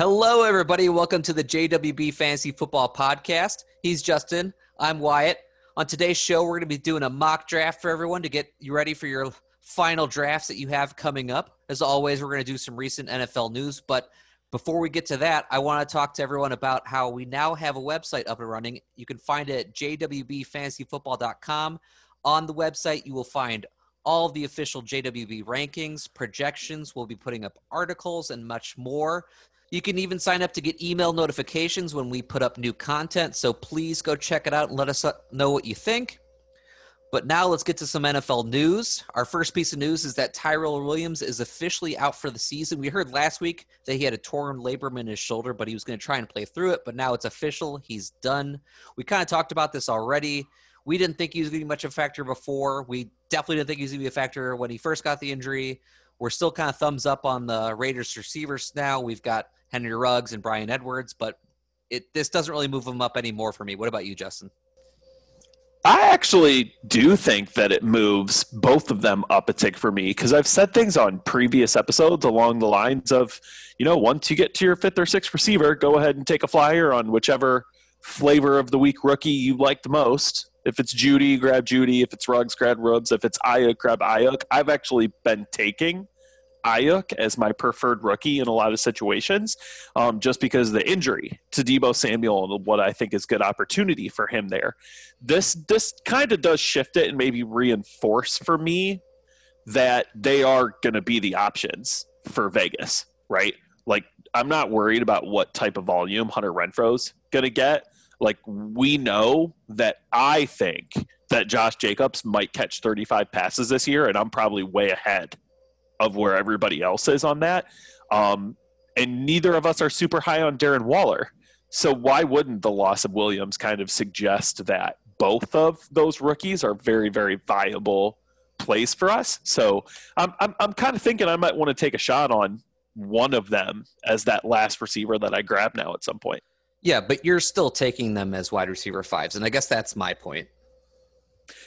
Hello, everybody. Welcome to the JWB Fantasy Football Podcast. He's Justin. I'm Wyatt. On today's show, we're going to be doing a mock draft for everyone to get you ready for your final drafts that you have coming up. As always, we're going to do some recent NFL news. But before we get to that, I want to talk to everyone about how we now have a website up and running. You can find it at jwbfantasyfootball.com. On the website, you will find all the official JWB rankings, projections. We'll be putting up articles and much more. You can even sign up to get email notifications when we put up new content. So please go check it out and let us uh, know what you think. But now let's get to some NFL news. Our first piece of news is that Tyrell Williams is officially out for the season. We heard last week that he had a torn labrum in his shoulder, but he was going to try and play through it. But now it's official. He's done. We kind of talked about this already. We didn't think he was going to be much of a factor before. We definitely didn't think he was going to be a factor when he first got the injury. We're still kind of thumbs up on the Raiders receivers now. We've got Henry Ruggs and Bryan Edwards, but it this doesn't really move them up anymore for me. What about you, Justin? I actually do think that it moves both of them up a tick for me because I've said things on previous episodes along the lines of, you know, once you get to your fifth or sixth receiver, go ahead and take a flyer on whichever flavor of the week rookie you like the most. If it's Judy, grab Judy. If it's Ruggs, grab Ruggs. If it's Aiyuk, grab Aiyuk. I've actually been taking Aiyuk as my preferred rookie in a lot of situations, um, just because of the injury to Deebo Samuel and what I think is good opportunity for him there. This this kind of does shift it and maybe reinforce for me that they are going to be the options for Vegas, right? Like I'm not worried about what type of volume Hunter Renfrow's going to get. Like we know that I think that Josh Jacobs might catch 35 passes this year, and I'm probably way ahead of where everybody else is on that. Um, and neither of us are super high on Darren Waller. So why wouldn't the loss of Williams kind of suggest that both of those rookies are very, very viable plays for us? So I'm, I'm, I'm kind of thinking I might want to take a shot on one of them as that last receiver that I grab now at some point. Yeah, but you're still taking them as wide receiver fives. And I guess that's my point.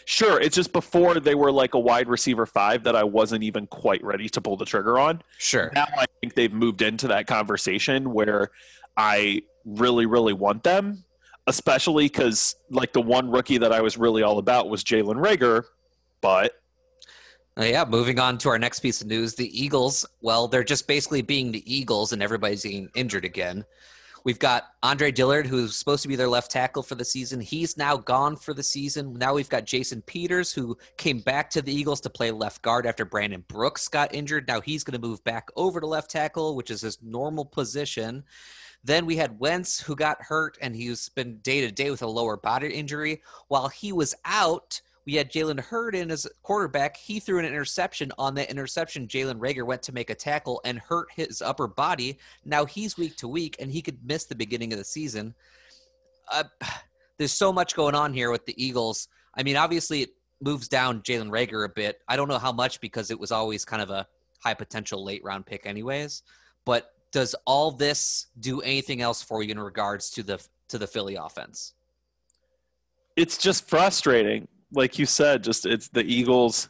Sure, it's just before they were like a wide receiver five that I wasn't even quite ready to pull the trigger on. Sure. Now I think they've moved into that conversation where I really, really want them, especially because like the one rookie that I was really all about was Jalen Reagor, but. Uh, yeah, moving on to our next piece of news. The Eagles, well, they're just basically being the Eagles and everybody's getting injured again. We've got Andre Dillard, who's supposed to be their left tackle for the season. He's now gone for the season. Now we've got Jason Peters, who came back to the Eagles to play left guard after Brandon Brooks got injured. Now he's going to move back over to left tackle, which is his normal position. Then we had Wentz, who got hurt, and he's been day to day with a lower body injury. While he was out, we had Jalen Hurts in as quarterback. He threw an interception. On that interception, Jalen Reagor went to make a tackle and hurt his upper body. Now he's week to week, and he could miss the beginning of the season. Uh, there's so much going on here with the Eagles. I mean, obviously, it moves down Jalen Reagor a bit. I don't know how much because it was always kind of a high potential late round pick, anyways. But does all this do anything else for you in regards to the to the Philly offense? It's just frustrating like you said, just it's the Eagles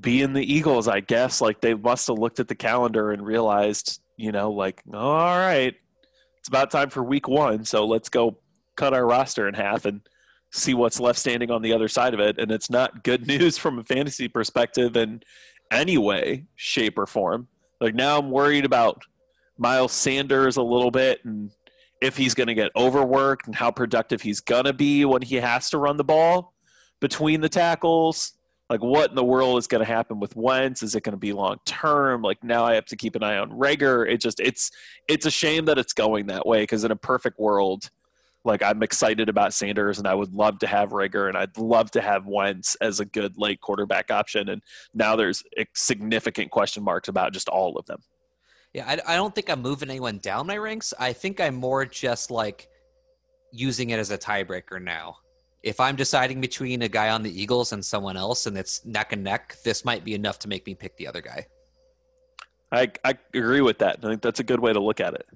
being the Eagles, I guess. Like they must have looked at the calendar and realized, you know, like, all right, it's about time for week one. So let's go cut our roster in half and see what's left standing on the other side of it. And it's not good news from a fantasy perspective in any way, shape, or form. Like now I'm worried about Miles Sanders a little bit and if he's going to get overworked and how productive he's going to be when he has to run the ball between the tackles? Like, what in the world is going to happen with Wentz? Is it going to be long term? Like, now I have to keep an eye on Reagor. It just, it's, it's a shame that it's going that way because in a perfect world, like I'm excited about Sanders and I would love to have Reagor and I'd love to have Wentz as a good late quarterback option. And now there's significant question marks about just all of them. Yeah, I, I don't think I'm moving anyone down my ranks. I think I'm more just like using it as a tiebreaker now if I'm deciding between a guy on the Eagles and someone else and it's neck and neck, this might be enough to make me pick the other guy. I, I agree with that. I think that's a good way to look at it.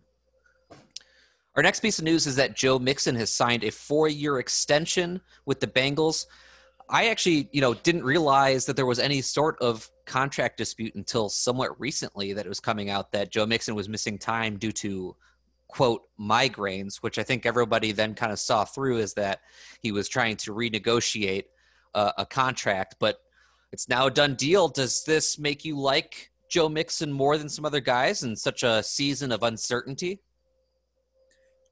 Our next piece of news is that Joe Mixon has signed a four year extension with the Bengals. I actually, you know, didn't realize that there was any sort of contract dispute until somewhat recently that it was coming out that Joe Mixon was missing time due to quote migraines, which I think everybody then kind of saw through is that he was trying to renegotiate uh, a contract, but it's now a done deal. Does this make you like Joe Mixon more than some other guys in such a season of uncertainty?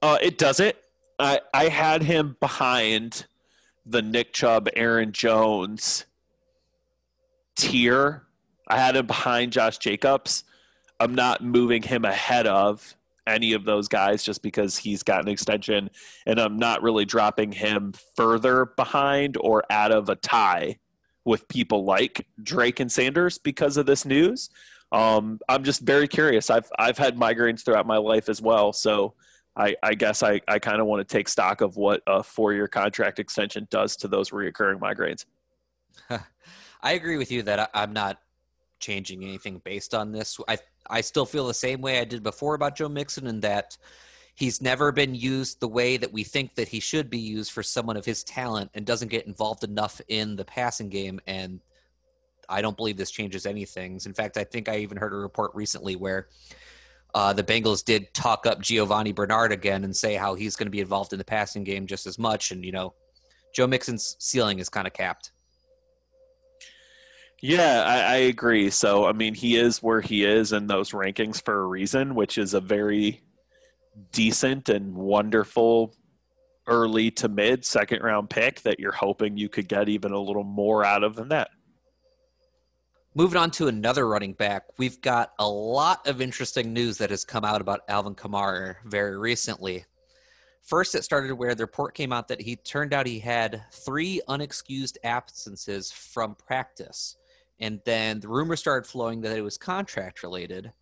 Uh, it doesn't. I I had him behind the Nick Chubb, Aaron Jones tier. I had him behind Josh Jacobs. I'm not moving him ahead of any of those guys just because he's got an extension, and I'm not really dropping him further behind or out of a tie with people like Drake and Sanders because of this news. Um, I'm just very curious. I've I've had migraines throughout my life as well, so I, I guess I, I kind of want to take stock of what a four year contract extension does to those reoccurring migraines. I agree with you that I, am not changing anything based on this. I I still feel the same way I did before about Joe Mixon, in that he's never been used the way that we think that he should be used for someone of his talent, and doesn't get involved enough in the passing game. And I don't believe this changes anything. In fact, I think I even heard a report recently where uh, the Bengals did talk up Giovani Bernard again and say how he's going to be involved in the passing game just as much. And, you know, Joe Mixon's ceiling is kind of capped. Yeah, I, I, agree. So, I mean, he is where he is in those rankings for a reason, which is a very decent and wonderful early to mid second round pick that you're hoping you could get even a little more out of than that. Moving on to another running back, we've got a lot of interesting news that has come out about Alvin Kamara very recently. First, it started where the report came out that he turned out he had three unexcused absences from practice. And then the rumor started flowing that it was contract related.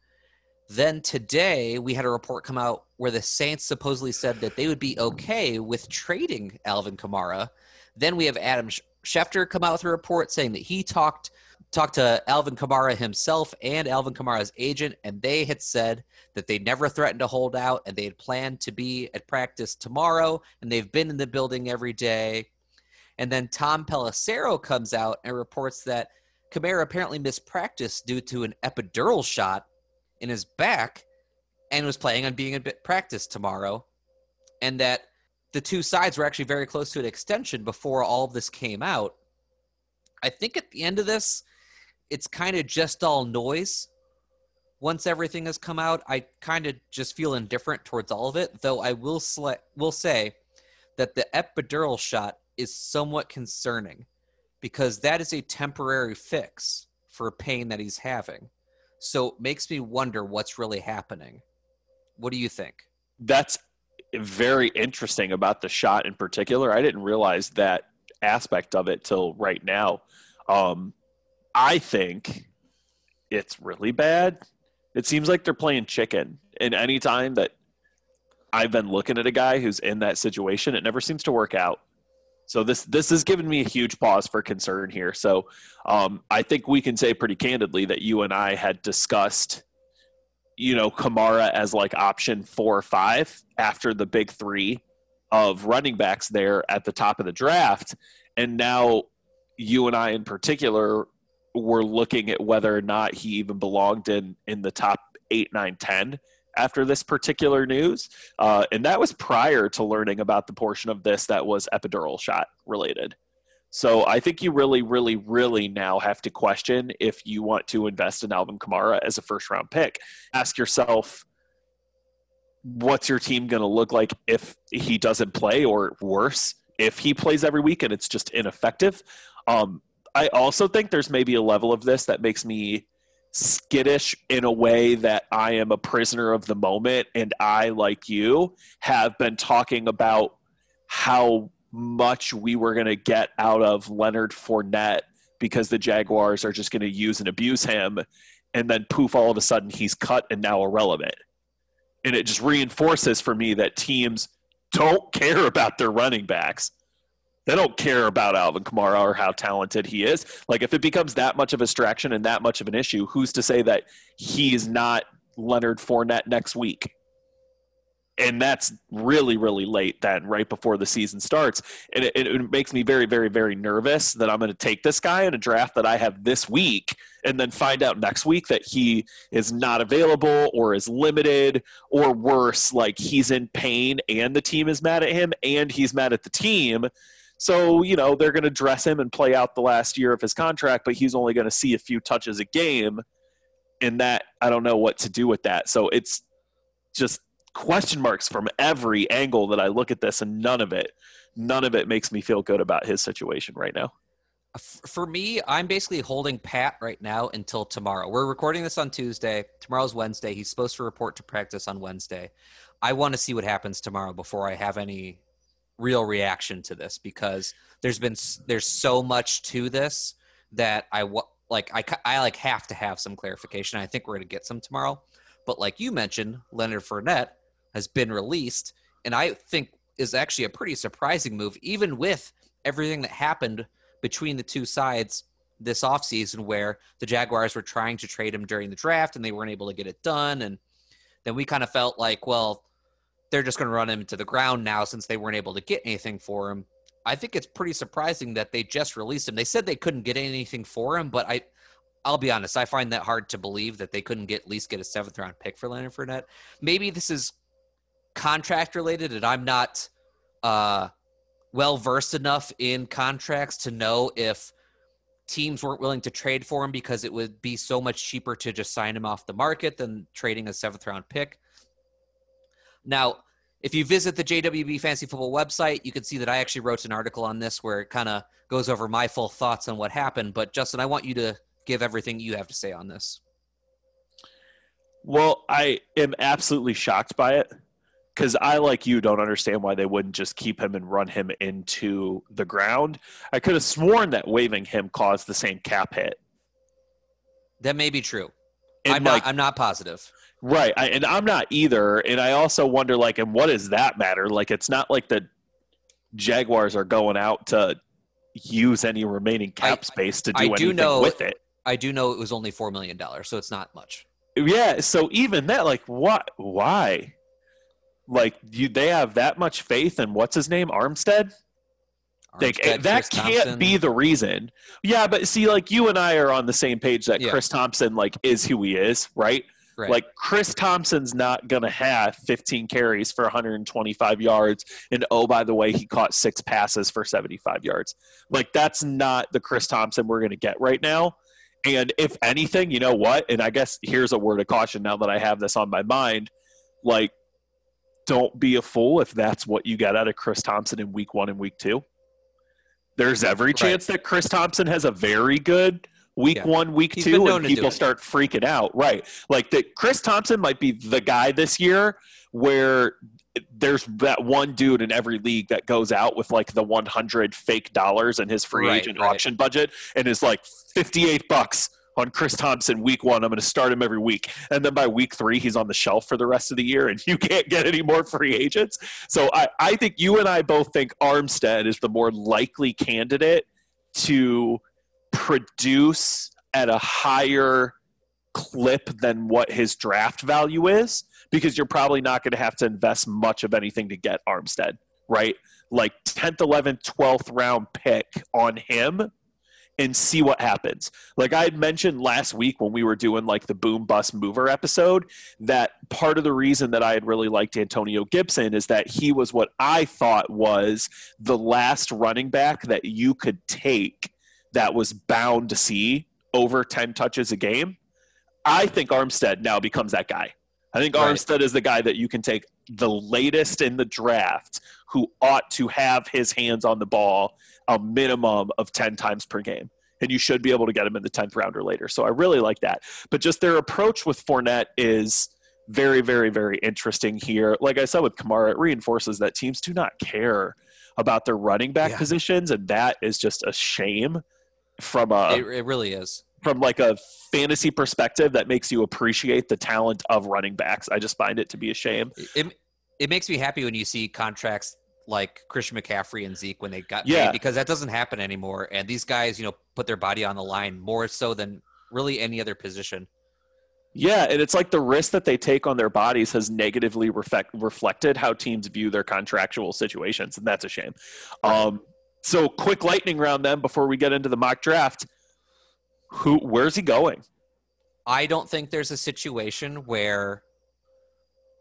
Then today, we had a report come out where the Saints supposedly said that they would be okay with trading Alvin Kamara. Then we have Adam Schefter come out with a report saying that he talked talked to Alvin Kamara himself and Alvin Kamara's agent, and they had said that they never threatened to hold out and they had planned to be at practice tomorrow, and they've been in the building every day. And then Tom Pelissero comes out and reports that Kamara apparently missed practice due to an epidural shot in his back and was planning on being at practice tomorrow, and that the two sides were actually very close to an extension before all of this came out. I think at the end of this, it's kind of just all noise. Once everything has come out, I kind of just feel indifferent towards all of it. Though I will sl- will say that the epidural shot is somewhat concerning because that is a temporary fix for a pain that he's having. So it makes me wonder what's really happening. What do you think? That's very interesting about the shot in particular. I didn't realize that aspect of it till right now. Um, I think it's really bad. It seems like they're playing chicken. And anytime that I've been looking at a guy who's in that situation, it never seems to work out. So this this has given me a huge pause for concern here. So um, I think we can say pretty candidly that you and I had discussed, you know, Kamara as like option four or five after the big three of running backs there at the top of the draft, and now you and I in particular were looking at whether or not he even belonged in in the top eight, nine, ten after this particular news, uh, and that was prior to learning about the portion of this that was epidural shot related. So I think you really, really, really now have to question if you want to invest in Alvin Kamara as a first round pick. Ask yourself, what's your team going to look like if he doesn't play, or worse, if he plays every week and it's just ineffective? Um, I also think there's maybe a level of this that makes me skittish in a way that I am a prisoner of the moment and I like you have been talking about how much we were going to get out of Leonard Fournette because the Jaguars are just going to use and abuse him and then poof all of a sudden he's cut and now irrelevant. And it just reinforces for me that teams don't care about their running backs they don't care about Alvin Kamara or how talented he is. Like if it becomes that much of a distraction and that much of an issue, who's to say that he's not Leonard Fournette next week? and that's really really late then right before the season starts and it, it makes me very very very nervous that i'm going to take this guy in a draft that i have this week and then find out next week that he is not available or is limited or worse like he's in pain and the team is mad at him and he's mad at the team so you know they're going to dress him and play out the last year of his contract but he's only going to see a few touches a game and that i don't know what to do with that so it's just question marks from every angle that I look at this, and none of it, none of it makes me feel good about his situation right now. Uh, for me, I'm basically holding pat right now until tomorrow. We're recording this on Tuesday. Tomorrow's Wednesday. He's supposed to report to practice on Wednesday. I want to see what happens tomorrow before I have any real reaction to this because there's been there's so much to this that I like I I like have to have some clarification. I think we're going to get some tomorrow. But like you mentioned, Leonard Fournette, has been released, and I think is actually a pretty surprising move, even with everything that happened between the two sides this offseason where the Jaguars were trying to trade him during the draft and they weren't able to get it done. And then we kind of felt like, well, they're just going to run him to the ground now since they weren't able to get anything for him. I think it's pretty surprising that they just released him. They said they couldn't get anything for him, but I I'll be honest, I find that hard to believe that they couldn't get at least get a seventh round pick for Leonard Fournette. Maybe this is contract related, and I'm not uh, well versed enough in contracts to know if teams weren't willing to trade for him because it would be so much cheaper to just sign him off the market than trading a seventh round pick. Now, if you visit the JWB Fantasy Football website, you can see that I actually wrote an article on this where it kind of goes over my full thoughts on what happened. But Justin, I want you to give everything you have to say on this. Well, I am absolutely shocked by it because I, like you, don't understand why they wouldn't just keep him and run him into the ground. I could have sworn that waiving him caused the same cap hit. That may be true. And I'm like, not. I'm not positive. Right, I, and I'm not either. And I also wonder, like, and what does that matter? Like, it's not like the Jaguars are going out to use any remaining cap I, space to do I anything do know, with it. I do know it was only four million dollars, so it's not much. Yeah, so even that, like, what? Why? like you, they have that much faith in what's his name, Armstead. Armstead that Chris can't Thompson. be the reason. Yeah, but see, like you and I are on the same page that yeah. Chris Thompson like is who he is, right? Right. Like Chris Thompson's not gonna have 15 carries for 125 yards, and oh by the way, he caught six passes for 75 yards. Like that's not the Chris Thompson we're gonna get right now. And if anything, you know what? And I guess here's a word of caution now that I have this on my mind. Like don't be a fool if that's what you got out of Chris Thompson in week one and week two. There's every chance right. that Chris Thompson has a very good week yeah. one, week He's two, and people start freaking out. Right. Like that Chris Thompson might be the guy this year where there's that one dude in every league that goes out with like the 100 fake dollars in his free right, agent right. auction budget and is like 58 bucks on Chris Thompson week one. I'm going to start him every week. And then by week three, he's on the shelf for the rest of the year, and you can't get any more free agents. So I, I think you and I both think Armstead is the more likely candidate to produce at a higher clip than what his draft value is because you're probably not going to have to invest much of anything to get Armstead, right? Like 10th, 11th, 12th round pick on him and see what happens. Like I had mentioned last week when we were doing like the boom bust mover episode, that part of the reason that I had really liked Antonio Gibson is that he was what I thought was the last running back that you could take that was bound to see over 10 touches a game. I think Armstead now becomes that guy. I think right. Armstead is the guy that you can take the latest in the draft who ought to have his hands on the ball a minimum of 10 times per game. And you should be able to get him in the 10th round or later. So I really like that. But just their approach with Fournette is very, very, very interesting here. Like I said with Kamara, it reinforces that teams do not care about their running back yeah. positions. And that is just a shame from a. It, it really is from like a fantasy perspective that makes you appreciate the talent of running backs. I just find it to be a shame. It, it makes me happy when you see contracts like Christian McCaffrey and Zeke when they got yeah. paid because that doesn't happen anymore. And these guys, you know, put their body on the line more so than really any other position. Yeah, and it's like the risk that they take on their bodies has negatively reflect, reflected how teams view their contractual situations, and that's a shame. Right. Um, so, quick lightning round then before we get into the mock draft. Who? Where's he going? I don't think there's a situation where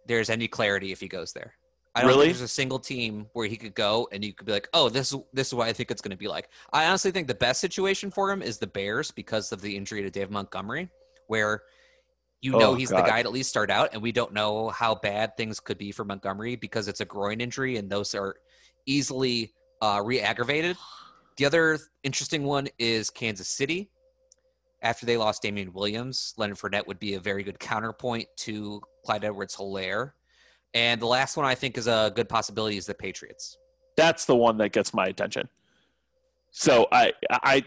there's any clarity if he goes there. I don't really? think there's a single team where he could go and you could be like, oh, this is this is what I think it's going to be like. I honestly think the best situation for him is the Bears because of the injury to Dave Montgomery, where you know oh, he's God. the guy to at least start out, and we don't know how bad things could be for Montgomery because it's a groin injury and those are easily uh, re-aggravated. The other interesting one is Kansas City. After they lost Damien Williams, Leonard Fournette would be a very good counterpoint to Clyde Edwards-Helaire and the last one I think is a good possibility is the Patriots. That's the one that gets my attention. So I I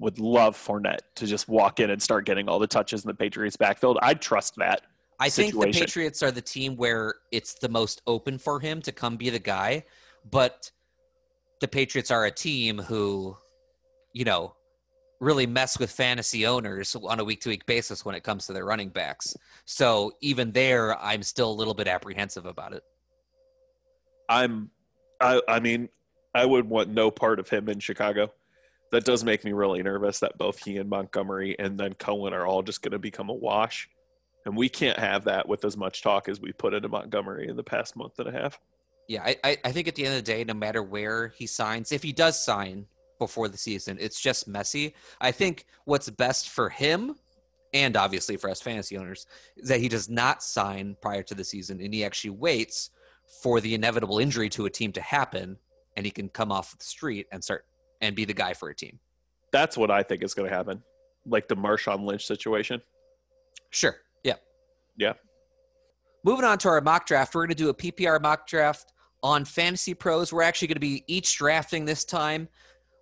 would love Fournette to just walk in and start getting all the touches in the Patriots backfield. I'd trust that. I situation. think the Patriots are the team where it's the most open for him to come be the guy, but the Patriots are a team who, you know, really mess with fantasy owners on a week to week basis when it comes to their running backs. So even there, I'm still a little bit apprehensive about it. I'm, I, I mean, I would want no part of him in Chicago. That does make me really nervous that both he and Montgomery and then Cohen are all just going to become a wash. And we can't have that with as much talk as we put into Montgomery in the past month and a half. Yeah, I, I think at the end of the day, no matter where he signs, if he does sign, before the season. It's just messy. I think what's best for him and obviously for us fantasy owners is that he does not sign prior to the season and he actually waits for the inevitable injury to a team to happen and he can come off the street and start and be the guy for a team. That's what I think is going to happen. Like the Marshawn Lynch situation. Sure. Yeah. Yeah. Moving on to our mock draft, we're going to do a PPR mock draft on Fantasy Pros. We're actually going to be each drafting this time.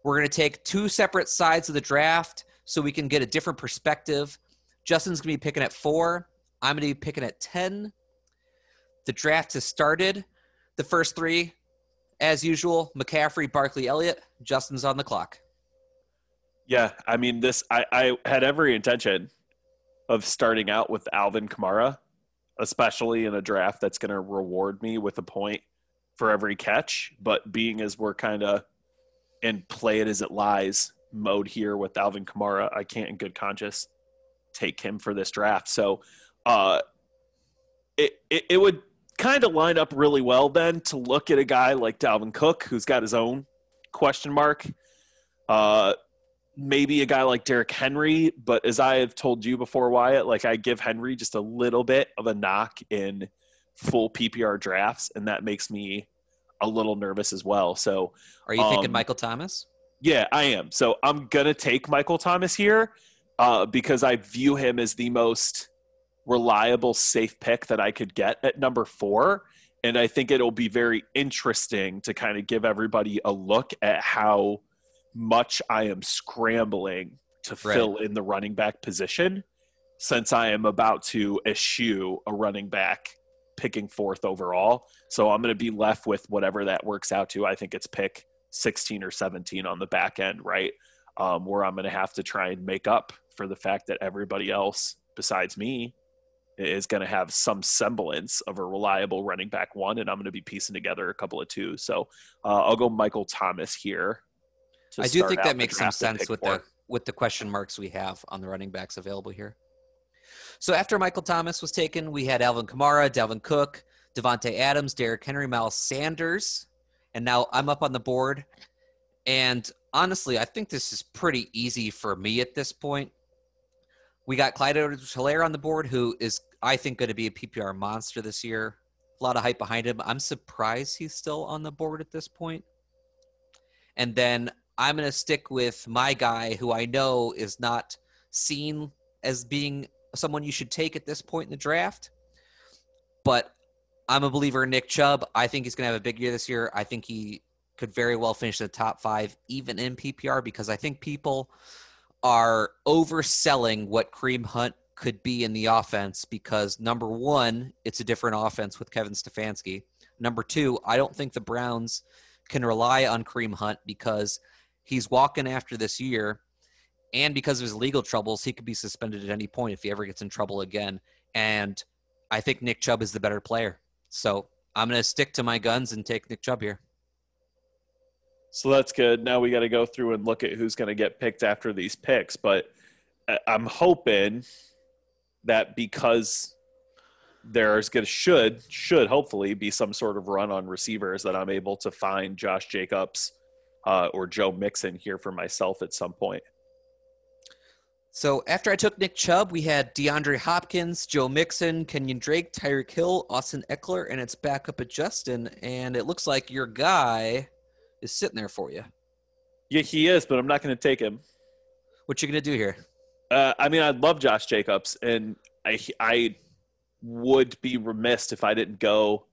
We're going to take two separate sides of the draft so we can get a different perspective. Justin's going to be picking at four. I'm going to be picking at 10. The draft has started. The first three, as usual, McCaffrey, Barkley, Elliott. Justin's on the clock. Yeah, I mean, this, I, I had every intention of starting out with Alvin Kamara, especially in a draft that's going to reward me with a point for every catch. But being as we're kind of and play it as it lies mode here with Alvin Kamara. I can't in good conscience take him for this draft. So uh, it, it, it would kind of line up really well then to look at a guy like Dalvin Cook, who's got his own question mark. Uh, maybe a guy like Derrick Henry, but as I have told you before, Wyatt, like I give Henry just a little bit of a knock in full PPR drafts, and that makes me a little nervous as well. So, are you um, thinking Michael Thomas? Yeah, I am. So I'm gonna take Michael Thomas here uh, because I view him as the most reliable, safe pick that I could get at number four. And I think it'll be very interesting to kind of give everybody a look at how much I am scrambling to right. fill in the running back position since I am about to eschew a running back picking fourth overall. So I'm going to be left with whatever that works out to. I think it's pick 16 or 17 on the back end, right? Um, where I'm going to have to try and make up for the fact that everybody else besides me is going to have some semblance of a reliable running back one, and I'm going to be piecing together a couple of two. So uh, I'll go Michael Thomas here. I do think that makes some sense with four. the with the question marks we have on the running backs available here. So after Michael Thomas was taken, we had Alvin Kamara, Dalvin Cook, Davante Adams, Derrick Henry, Miles Sanders, and now I'm up on the board. And honestly, I think this is pretty easy for me at this point. We got Clyde Edwards-Helaire on the board, who is, I think, going to be a PPR monster this year. A lot of hype behind him. I'm surprised he's still on the board at this point. And then I'm going to stick with my guy, who I know is not seen as being someone you should take at this point in the draft. But I'm a believer in Nick Chubb. I think he's going to have a big year this year. I think he could very well finish the top five, even in PPR, because I think people are overselling what Kareem Hunt could be in the offense because number one, it's a different offense with Kevin Stefanski. Number two, I don't think the Browns can rely on Kareem Hunt because he's walking after this year And because of his legal troubles, he could be suspended at any point if he ever gets in trouble again. And I think Nick Chubb is the better player. So I'm going to stick to my guns and take Nick Chubb here. So that's good. Now we got to go through and look at who's going to get picked after these picks. But I'm hoping that because there's going to should should hopefully be some sort of run on receivers that I'm able to find Josh Jacobs uh, or Joe Mixon here for myself at some point. So after I took Nick Chubb, we had DeAndre Hopkins, Joe Mixon, Kenyan Drake, Tyreek Hill, Austin Ekeler, and it's back up at Justin. And it looks like your guy is sitting there for you. Yeah, he is, but I'm not going to take him. What you going to do here? Uh, I mean, I love Josh Jacobs, and I I would be remiss if I didn't go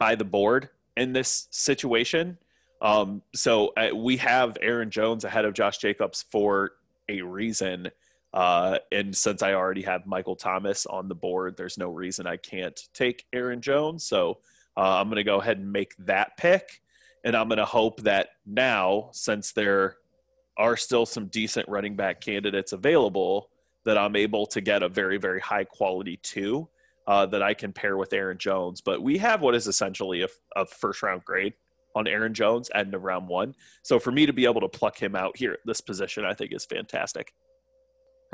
by the board in this situation. Um, so uh, we have Aaron Jones ahead of Josh Jacobs for a reason. Uh, and since I already have Michael Thomas on the board, there's no reason I can't take Aaron Jones. So uh, I'm going to go ahead and make that pick. And I'm going to hope that now, since there are still some decent running back candidates available, that I'm able to get a very, very high quality two uh, that I can pair with Aaron Jones. But we have what is essentially a, a first round grade on Aaron Jones at of round one. So for me to be able to pluck him out here at this position, I think is fantastic.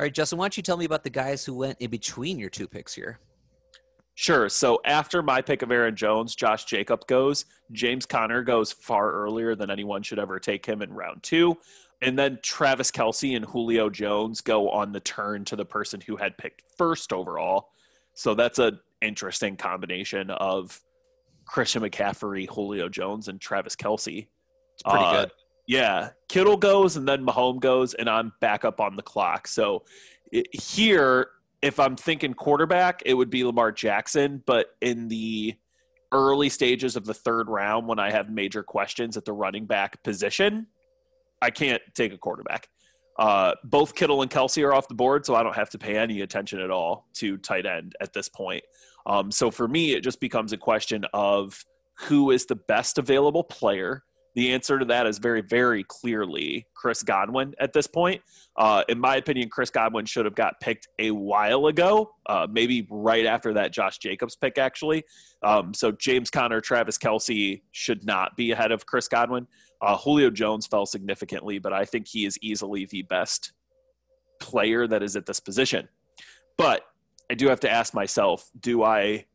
All right, Justin, why don't you tell me about the guys who went in between your two picks here? Sure. So after my pick of Aaron Jones, Josh Jacob goes. James Conner goes far earlier than anyone should ever take him in round two. And then Travis Kelce and Julio Jones go on the turn to the person who had picked first overall. So that's an interesting combination of Christian McCaffrey, Julio Jones, and Travis Kelce. It's pretty uh, good. Yeah, Kittle goes and then Mahomes goes, and I'm back up on the clock. So it, here, if I'm thinking quarterback, it would be Lamar Jackson. But in the early stages of the third round, when I have major questions at the running back position, I can't take a quarterback. Uh, both Kittle and Kelce are off the board, so I don't have to pay any attention at all to tight end at this point. Um, so for me, it just becomes a question of who is the best available player the answer to that is very, very clearly Chris Godwin at this point. Uh, in my opinion, Chris Godwin should have got picked a while ago, uh, maybe right after that Josh Jacobs pick, actually. Um, so James Conner, Travis Kelce should not be ahead of Chris Godwin. Uh, Julio Jones fell significantly, but I think he is easily the best player that is at this position. But I do have to ask myself do I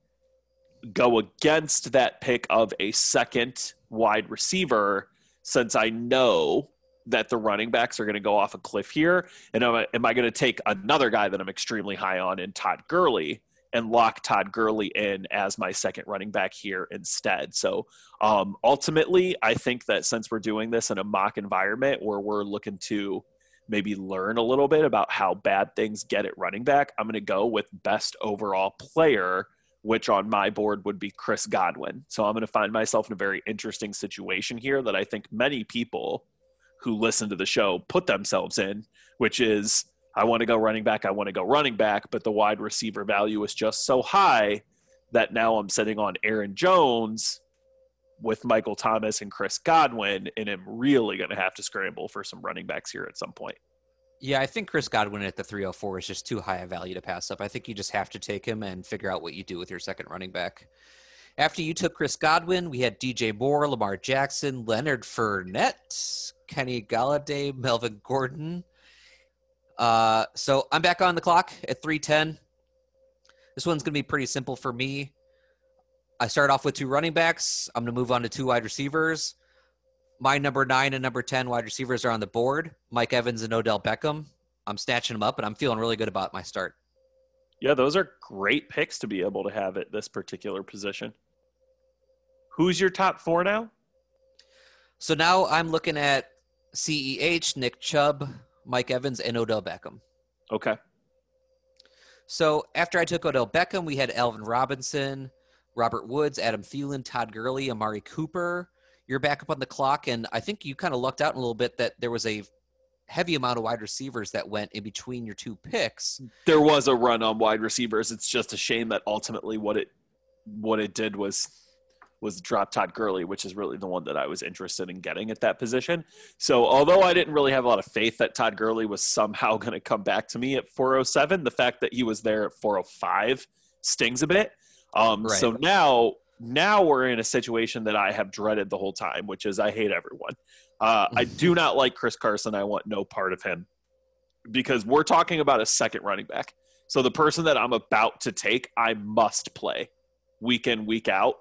go against that pick of a second wide receiver since I know that the running backs are going to go off a cliff here. And am I, am I going to take another guy that I'm extremely high on in Todd Gurley and lock Todd Gurley in as my second running back here instead? So um, ultimately, I think that since we're doing this in a mock environment where we're looking to maybe learn a little bit about how bad things get at running back, I'm going to go with best overall player which on my board would be Chris Godwin. So I'm going to find myself in a very interesting situation here that I think many people who listen to the show put themselves in, which is I want to go running back, I want to go running back, but the wide receiver value is just so high that now I'm sitting on Aaron Jones with Michael Thomas and Chris Godwin, and I'm really going to have to scramble for some running backs here at some point. Yeah, I think Chris Godwin at the 304 is just too high a value to pass up. I think you just have to take him and figure out what you do with your second running back. After you took Chris Godwin, we had DJ Moore, Lamar Jackson, Leonard Fournette, Kenny Golladay, Melvin Gordon. Uh, so I'm back on the clock at 310. This one's going to be pretty simple for me. I start off with two running backs. I'm going to move on to two wide receivers my number nine and number 10 wide receivers are on the board Mike Evans and Odell Beckham. I'm snatching them up, and I'm feeling really good about my start. Yeah, those are great picks to be able to have at this particular position. Who's your top four now? So now I'm looking at CEH, Nick Chubb, Mike Evans, and Odell Beckham. Okay. So after I took Odell Beckham, we had Allen Robinson, Robert Woods, Adam Thielen, Todd Gurley, Amari Cooper, you're back up on the clock, and I think you kind of lucked out a little bit that there was a heavy amount of wide receivers that went in between your two picks. There was a run on wide receivers. It's just a shame that ultimately what it what it did was was drop Todd Gurley, which is really the one that I was interested in getting at that position. So although I didn't really have a lot of faith that Todd Gurley was somehow going to come back to me at 407, the fact that he was there at 405 stings a bit. Um, right. So now, now we're in a situation that I have dreaded the whole time, which is I hate everyone. Uh, I do not like Chris Carson. I want no part of him because we're talking about a second running back. So the person that I'm about to take, I must play week in, week out.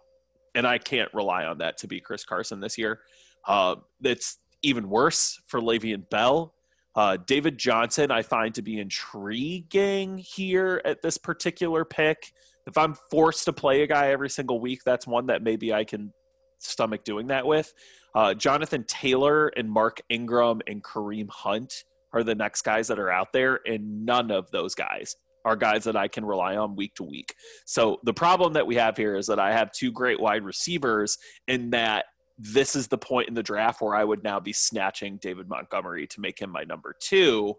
And I can't rely on that to be Chris Carson this year. Uh, it's even worse for Le'Veon Bell. Uh, David Johnson, I find to be intriguing here at this particular pick. If I'm forced to play a guy every single week, that's one that maybe I can stomach doing that with. Uh, Jonathan Taylor and Mark Ingram and Kareem Hunt are the next guys that are out there, and none of those guys are guys that I can rely on week to week. So the problem that we have here is that I have two great wide receivers, and that this is the point in the draft where I would now be snatching David Montgomery to make him my number two.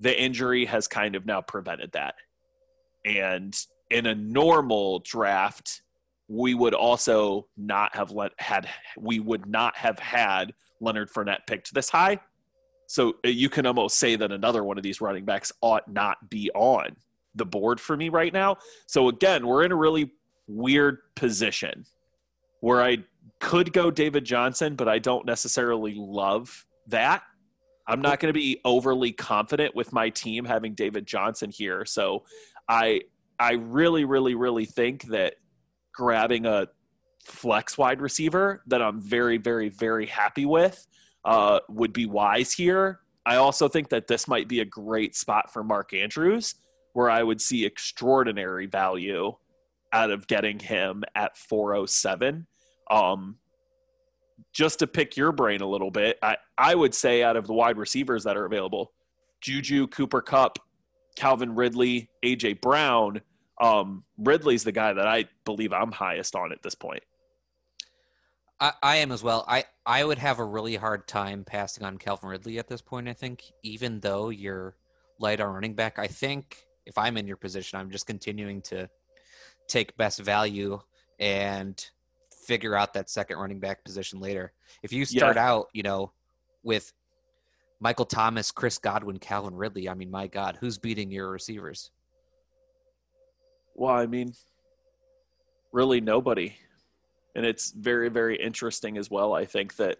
The injury has kind of now prevented that. And in a normal draft, we would also not have let had we would not have had Leonard Fournette picked this high. So uh, you can almost say that another one of these running backs ought not be on the board for me right now. So again, we're in a really weird position where I could go David Johnson, but I don't necessarily love that. I'm not going to be overly confident with my team having David Johnson here. So I I really really really think that grabbing a flex wide receiver that I'm very, very, very happy with uh, would be wise here. I also think that this might be a great spot for Mark Andrews, where I would see extraordinary value out of getting him at 407. Um, just to pick your brain a little bit, I, I would say out of the wide receivers that are available, Juju, Cooper Kupp, Calvin Ridley, AJ Brown – um, Ridley's the guy that I believe I'm highest on at this point. I, I am as well. I, I would have a really hard time passing on Calvin Ridley at this point, I think, even though you're light on running back. I think if I'm in your position, I'm just continuing to take best value and figure out that second running back position later. If you start yeah. out, you know, with Michael Thomas, Chris Godwin, Calvin Ridley, I mean, my God, who's beating your receivers? Well, I mean, really nobody. And it's very, very interesting as well. I think that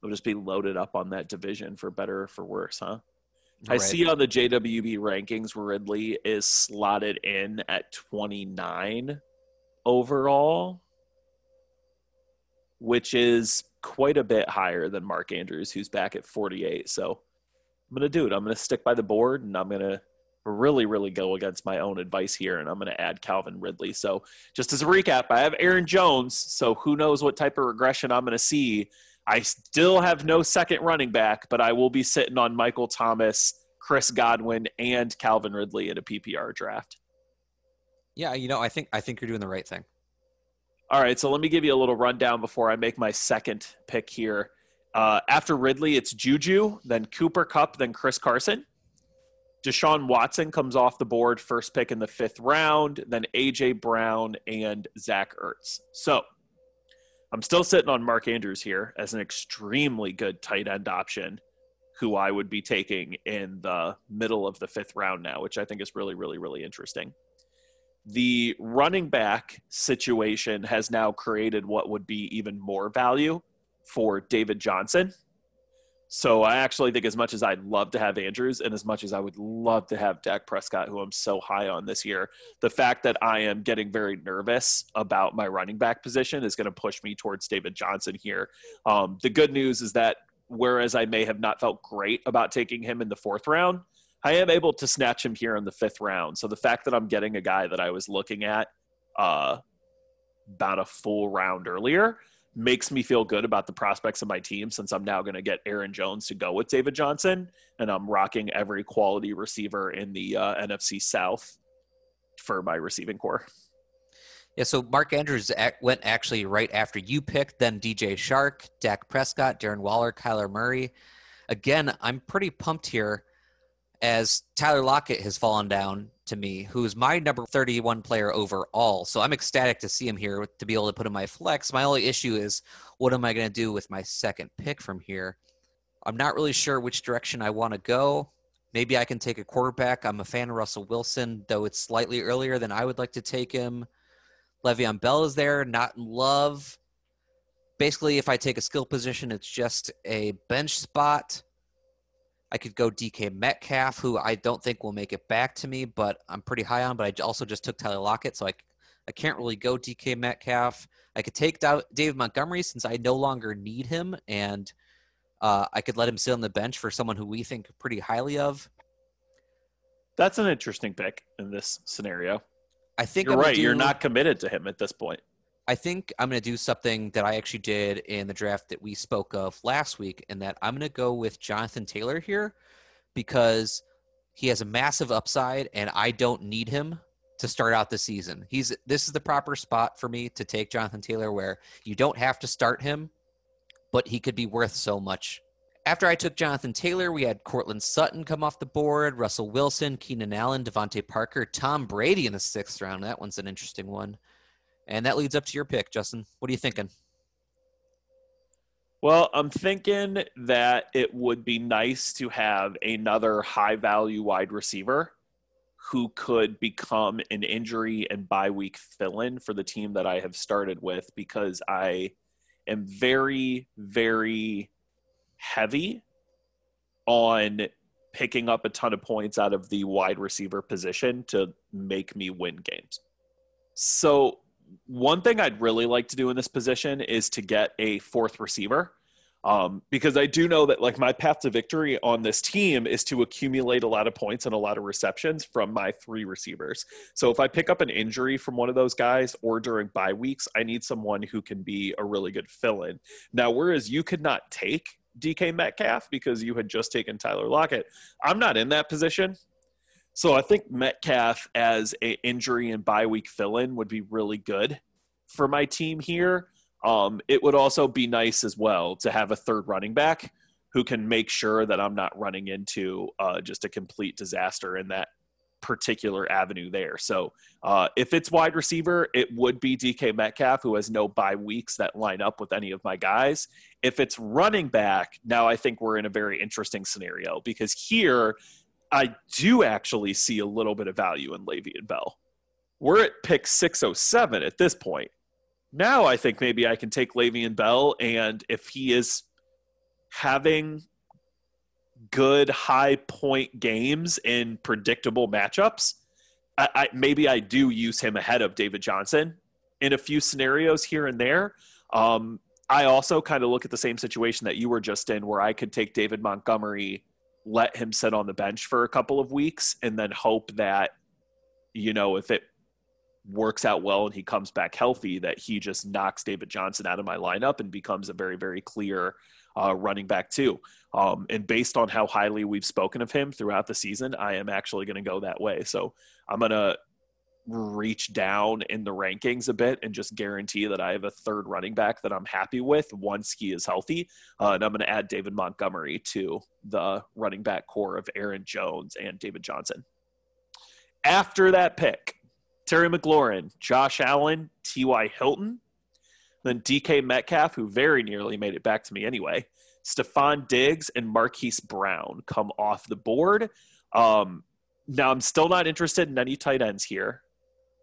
they'll just be loaded up on that division for better or for worse, huh? Right. I see on the JWB rankings Ridley is slotted in at 29 overall, which is quite a bit higher than Mark Andrews, who's back at 48. So I'm going to do it. I'm going to stick by the board and I'm going to really, really go against my own advice here, and I'm going to add Calvin Ridley. So, just as a recap, I have Aaron Jones. So, who knows what type of regression I'm going to see? I still have no second running back, but I will be sitting on Michael Thomas, Chris Godwin, and Calvin Ridley in a PPR draft. Yeah, you know, I think I think you're doing the right thing. All right, so let me give you a little rundown before I make my second pick here. Uh, after Ridley, it's Juju, then Cooper Kupp, then Chris Carson. Deshaun Watson comes off the board, first pick in the fifth round, then AJ Brown and Zach Ertz. So I'm still sitting on Mark Andrews here as an extremely good tight end option who I would be taking in the middle of the fifth round now, which I think is really, really, really interesting. The running back situation has now created what would be even more value for David Johnson so I actually think as much as I'd love to have Andrews and as much as I would love to have Dak Prescott, who I'm so high on this year, the fact that I am getting very nervous about my running back position is going to push me towards David Johnson here. Um, the good news is that whereas I may have not felt great about taking him in the fourth round, I am able to snatch him here in the fifth round. So the fact that I'm getting a guy that I was looking at uh, about a full round earlier – makes me feel good about the prospects of my team since I'm now going to get Aaron Jones to go with David Johnson, and I'm rocking every quality receiver in the uh, NFC South for my receiving corps. Yeah, so Mark Andrews went actually right after you picked, then DJ Chark, Dak Prescott, Darren Waller, Kyler Murray. Again, I'm pretty pumped here as Tyler Lockett has fallen down to me, who's my number 31 player overall. So I'm ecstatic to see him here to be able to put in my flex. My only issue is what am I going to do with my second pick from here? I'm not really sure which direction I want to go. Maybe I can take a quarterback. I'm a fan of Russell Wilson, though it's slightly earlier than I would like to take him. Le'Veon Bell is there, not in love. Basically, if I take a skill position, it's just a bench spot. I could go DK Metcalf, who I don't think will make it back to me, but I'm pretty high on. But I also just took Tyler Lockett, so I, I can't really go DK Metcalf. I could take David Montgomery since I no longer need him, and uh, I could let him sit on the bench for someone who we think pretty highly of. That's an interesting pick in this scenario. I think you're I'm right. Do, you're not committed to him at this point. I think I'm going to do something that I actually did in the draft that we spoke of last week, and that I'm going to go with Jonathan Taylor here because he has a massive upside, and I don't need him to start out the season. He's this is the proper spot for me to take Jonathan Taylor, where you don't have to start him, but he could be worth so much. After I took Jonathan Taylor, we had Courtland Sutton come off the board, Russell Wilson, Keenan Allen, DeVante Parker, Tom Brady in the sixth round. That one's an interesting one. And that leads up to your pick, Justin. What are you thinking? Well, I'm thinking that it would be nice to have another high value wide receiver who could become an injury and bye week fill in for the team that I have started with because I am very, very heavy on picking up a ton of points out of the wide receiver position to make me win games. So one thing I'd really like to do in this position is to get a fourth receiver. Um, because I do know that like my path to victory on this team is to accumulate a lot of points and a lot of receptions from my three receivers. So if I pick up an injury from one of those guys or during bye weeks, I need someone who can be a really good fill in. Now, whereas you could not take DK Metcalf because you had just taken Tyler Lockett, I'm not in that position. So I think Metcalf as a injury and bye week fill in would be really good for my team here. Um, it would also be nice as well to have a third running back who can make sure that I'm not running into uh, just a complete disaster in that particular avenue there. So uh, if it's wide receiver, it would be DK Metcalf, who has no bye weeks that line up with any of my guys. If it's running back, now I think we're in a very interesting scenario because here I do actually see a little bit of value in Le'Veon Bell. We're at pick 607 at this point. Now I think maybe I can take Le'Veon Bell, and if he is having good high point games in predictable matchups, I, I, maybe I do use him ahead of David Johnson in a few scenarios here and there. Um, I also kind of look at the same situation that you were just in, where I could take David Montgomery let him sit on the bench for a couple of weeks and then hope that you know if it works out well and he comes back healthy that he just knocks David Johnson out of my lineup and becomes a very very clear uh, running back two. Um, and based on how highly we've spoken of him throughout the season, I am actually going to go that way. So I'm going to reach down in the rankings a bit and just guarantee that I have a third running back that I'm happy with once he is healthy. Uh, and I'm going to add David Montgomery to the running back corps of Aaron Jones and David Johnson. After that pick, Terry McLaurin, Josh Allen, T.Y. Hilton, then DK Metcalf, who very nearly made it back to me anyway, Stefon Diggs, and Marquise Brown come off the board. Um, now, I'm still not interested in any tight ends here.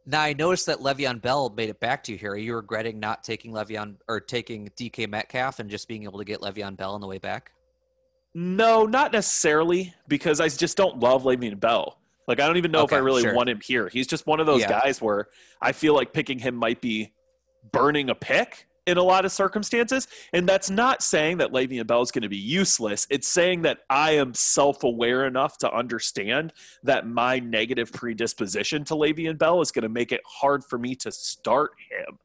Now I noticed that Le'Veon Bell made it back to you here. Are you regretting not taking Le'Veon or taking DK Metcalf and just being able to get Le'Veon Bell on the way back? No, not necessarily, because I just don't love Le'Veon Bell. Like I don't even know okay, if I really sure. want him here. He's just one of those yeah. guys where I feel like picking him might be burning a pick in a lot of circumstances. And that's not saying that Le'Veon Bell is going to be useless. It's saying that I am self aware enough to understand that my negative predisposition to Le'Veon Bell is going to make it hard for me to start him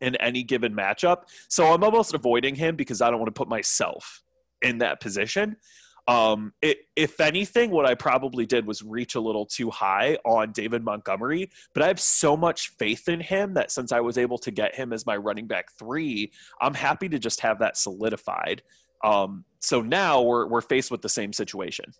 in any given matchup. So I'm almost avoiding him because I don't want to put myself in that position. Um, it, if anything, what I probably did was reach a little too high on David Montgomery, but I have so much faith in him that since I was able to get him as my running back three, I'm happy to just have that solidified. Um, so now we're, we're faced with the same situation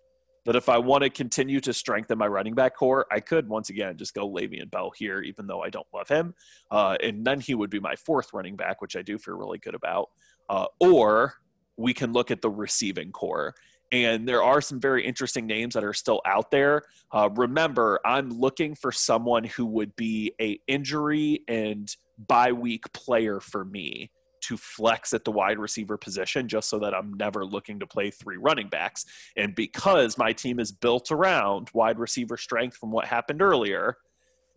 that if I want to continue to strengthen my running back corps, I could once again just go Le'Veon Bell here, even though I don't love him. Uh, and then he would be my fourth running back, which I do feel really good about. Uh, or we can look at the receiving corps. And there are some very interesting names that are still out there. Uh, remember, I'm looking for someone who would be a injury and bye week player for me to flex at the wide receiver position just so that I'm never looking to play three running backs. And because my team is built around wide receiver strength from what happened earlier,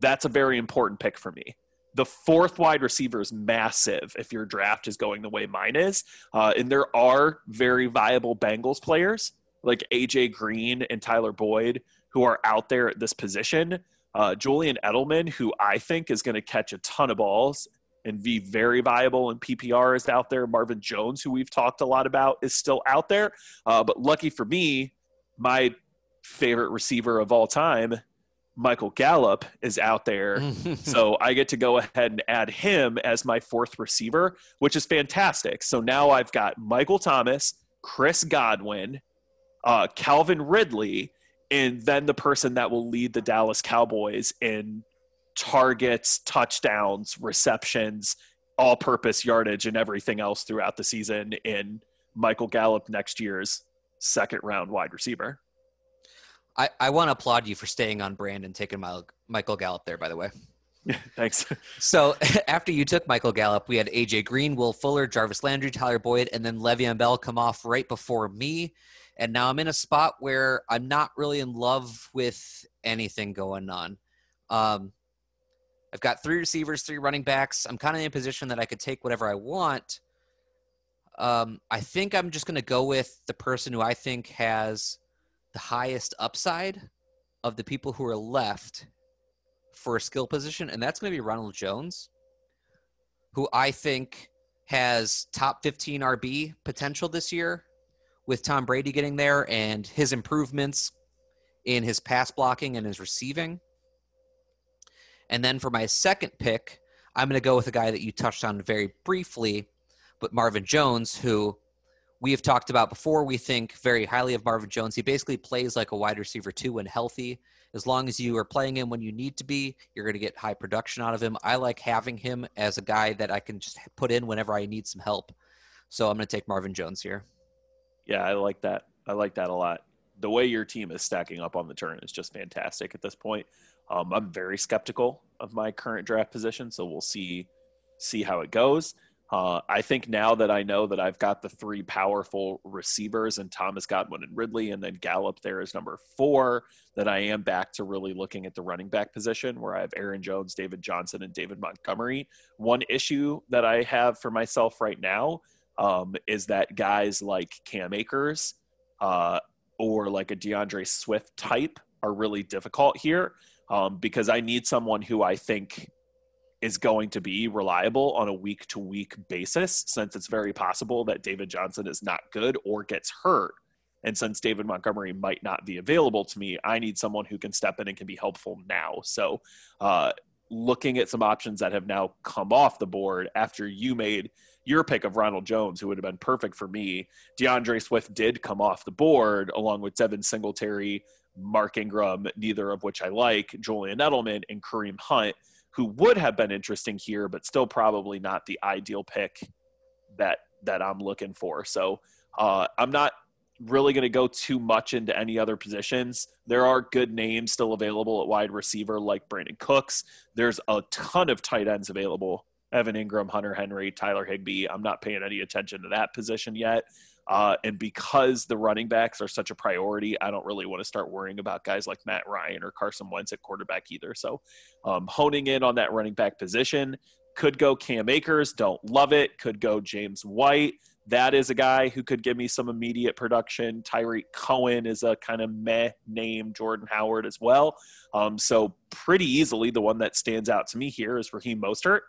that's a very important pick for me. The fourth wide receiver is massive if your draft is going the way mine is. Uh, and there are very viable Bengals players like AJ Green and Tyler Boyd who are out there at this position. Uh, Julian Edelman, who I think is going to catch a ton of balls and be very viable in PPR is out there. Marvin Jones, who we've talked a lot about, is still out there. Uh, but lucky for me, my favorite receiver of all time, Michael Gallup, is out there. so I get to go ahead and add him as my fourth receiver, which is fantastic. So now I've got Michael Thomas, Chris Godwin, uh, Calvin Ridley, and then the person that will lead the Dallas Cowboys in targets, touchdowns, receptions, all purpose yardage, and everything else throughout the season in Michael Gallup next year's second round wide receiver. I, I want to applaud you for staying on brand and taking my, Michael Gallup there, by the way. Thanks. So after you took Michael Gallup, we had AJ Green, Will Fuller, Jarvis Landry, Tyler Boyd, and then Le'Veon Bell come off right before me. And now I'm in a spot where I'm not really in love with anything going on. Um, I've got three receivers, three running backs. I'm kind of in a position that I could take whatever I want. Um, I think I'm just going to go with the person who I think has the highest upside of the people who are left for a skill position, and that's going to be Ronald Jones, who I think has top 15 RB potential this year with Tom Brady getting there and his improvements in his pass blocking and his receiving. And then for my second pick, I'm going to go with a guy that you touched on very briefly, but Marvin Jones, who we have talked about before. We think very highly of Marvin Jones. He basically plays like a wide receiver too when healthy. As long as you are playing him when you need to be, you're going to get high production out of him. I like having him as a guy that I can just put in whenever I need some help. So I'm going to take Marvin Jones here. Yeah, I like that. I like that a lot. The way your team is stacking up on the turn is just fantastic at this point. Um, I'm very skeptical of my current draft position, so we'll see see how it goes. Uh, I think now that I know that I've got the three powerful receivers and Thomas Godwin and Ridley, and then Gallup there is number four, that I am back to really looking at the running back position where I have Aaron Jones, David Johnson, and David Montgomery. One issue that I have for myself right now um, is that guys like Cam Akers uh, or like a DeAndre Swift type are really difficult here um, because I need someone who I think is going to be reliable on a week to week basis since it's very possible that David Johnson is not good or gets hurt. And since David Montgomery might not be available to me, I need someone who can step in and can be helpful now. So, uh, looking at some options that have now come off the board after you made your pick of Ronald Jones, who would have been perfect for me. DeAndre Swift did come off the board along with Devin Singletary, Mark Ingram, neither of which I like, Julian Edelman, and Kareem Hunt, who would have been interesting here, but still probably not the ideal pick that that I'm looking for. So uh, I'm not really going to go too much into any other positions. There are good names still available at wide receiver, like Brandin Cooks. There's a ton of tight ends available. Evan Engram, Hunter Henry, Tyler Higbee. I'm not paying any attention to that position yet. Uh, and because the running backs are such a priority, I don't really want to start worrying about guys like Matt Ryan or Carson Wentz at quarterback either. So, um, honing in on that running back position could go Cam Akers. Don't love it. Could go James White. That is a guy who could give me some immediate production. Tarik Cohen is a kind of meh name. Jordan Howard as well. Um, so pretty easily, the one that stands out to me here is Raheem Mostert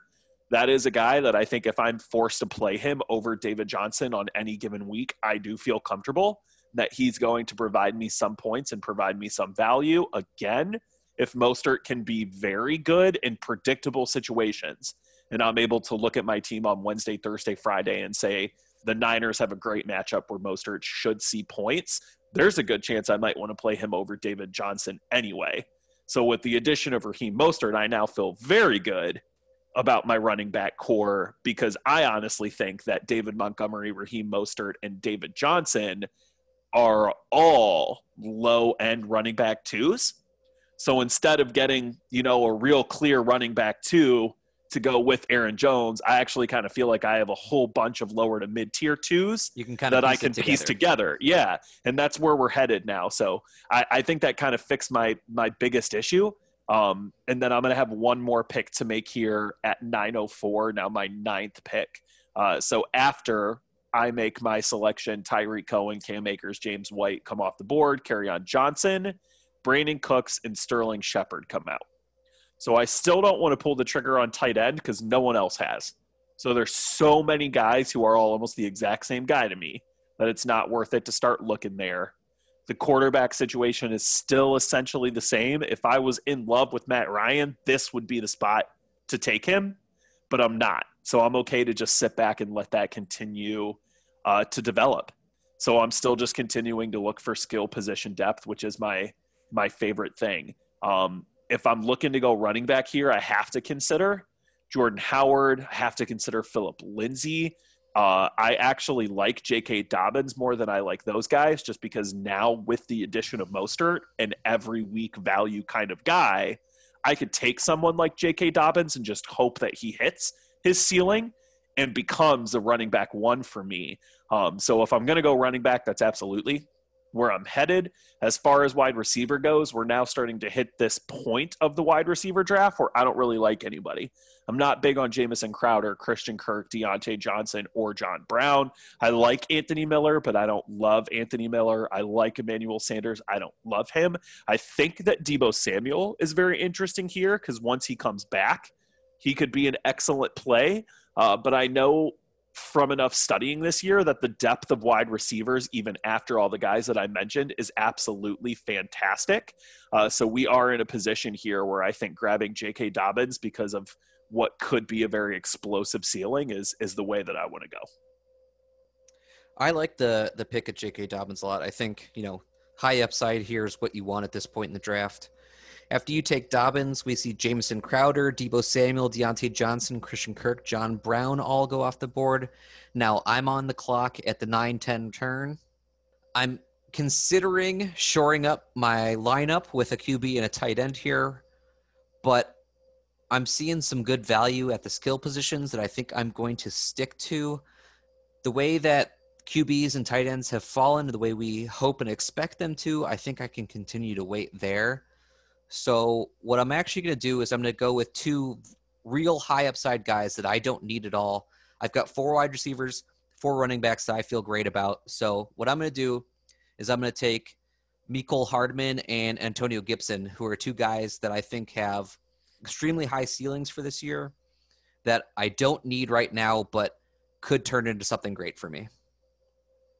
that is a guy that I think if I'm forced to play him over David Johnson on any given week, I do feel comfortable that he's going to provide me some points and provide me some value. Again, if Mostert can be very good in predictable situations, and I'm able to look at my team on Wednesday, Thursday, Friday, and say the Niners have a great matchup where Mostert should see points, there's a good chance I might want to play him over David Johnson anyway. So with the addition of Raheem Mostert, I now feel very good about my running back corps because I honestly think that David Montgomery, Raheem Mostert, and David Johnson are all low end running back twos. So instead of getting, you know, a real clear running back two to go with Aaron Jones, I actually kind of feel like I have a whole bunch of lower to mid tier twos You can kind that of I can piece together. Yeah. And that's where we're headed now. So I, I think that kind of fixed my my biggest issue. Um, and then I'm gonna have one more pick to make here at 904, now my ninth pick. Uh, so after I make my selection, Tarik Cohen, Cam Akers, James White come off the board, Kerryon Johnson, Brandin Cooks, and Sterling Shepard come out. So I still don't want to pull the trigger on tight end because no one else has. So there's so many guys who are all almost the exact same guy to me that it's not worth it to start looking there. The quarterback situation is still essentially the same. If I was in love with Matt Ryan, this would be the spot to take him, but I'm not. So I'm okay to just sit back and let that continue uh, to develop. So I'm still just continuing to look for skill position depth, which is my my favorite thing. Um, if I'm looking to go running back here, I have to consider Jordan Howard. I have to consider Philip Lindsay. Uh, I actually like J.K. Dobbins more than I like those guys, just because now with the addition of Mostert, an every week value kind of guy, I could take someone like J.K. Dobbins and just hope that he hits his ceiling and becomes a running back one for me. Um, so if I'm going to go running back, that's absolutely where I'm headed. As far as wide receiver goes, we're now starting to hit this point of the wide receiver draft where I don't really like anybody. I'm not big on Jamison Crowder, Christian Kirk, Diontae Johnson, or John Brown. I like Anthony Miller, but I don't love Anthony Miller. I like Emmanuel Sanders. I don't love him. I think that Deebo Samuel is very interesting here because once he comes back, he could be an excellent play. Uh, but I know from enough studying this year that the depth of wide receivers, even after all the guys that I mentioned, is absolutely fantastic. Uh, so we are in a position here where I think grabbing J.K. Dobbins because of what could be a very explosive ceiling is is the way that I want to go. I like the the pick at J.K. Dobbins a lot. I think you know high upside here is what you want at this point in the draft. After you take Dobbins, we see Jamison Crowder, Deebo Samuel, Diontae Johnson, Christian Kirk, John Brown all go off the board. Now I'm on the clock at the 9 10 turn. I'm considering shoring up my lineup with a QB and a tight end here, but I'm seeing some good value at the skill positions that I think I'm going to stick to. The way that QBs and tight ends have fallen, the way we hope and expect them to, I think I can continue to wait there. So what I'm actually going to do is I'm going to go with two real high upside guys that I don't need at all. I've got four wide receivers, four running backs that I feel great about. So what I'm going to do is I'm going to take Mecole Hardman and Antonio Gibson, who are two guys that I think have extremely high ceilings for this year that I don't need right now, but could turn into something great for me.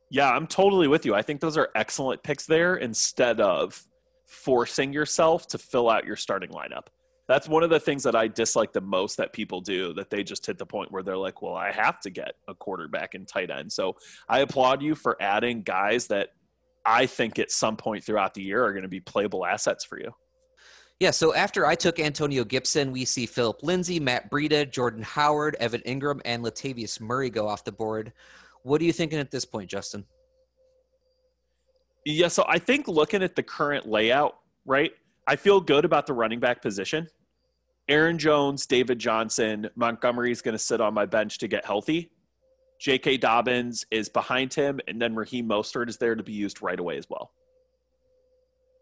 Yeah, I'm totally with you. I think those are excellent picks there instead of forcing yourself to fill out your starting lineup. That's one of the things that I dislike the most that people do, that they just hit the point where they're like, well, I have to get a quarterback and tight end. So I applaud you for adding guys that I think at some point throughout the year are going to be playable assets for you. Yeah, so after I took Antonio Gibson, we see Philip Lindsay, Matt Breida, Jordan Howard, Evan Engram, and Latavius Murray go off the board. What are you thinking at this point, Justin? Yeah, so I think looking at the current layout, right, I feel good about the running back position. Aaron Jones, David Johnson, Montgomery is going to sit on my bench to get healthy. J.K. Dobbins is behind him, and then Raheem Mostert is there to be used right away as well.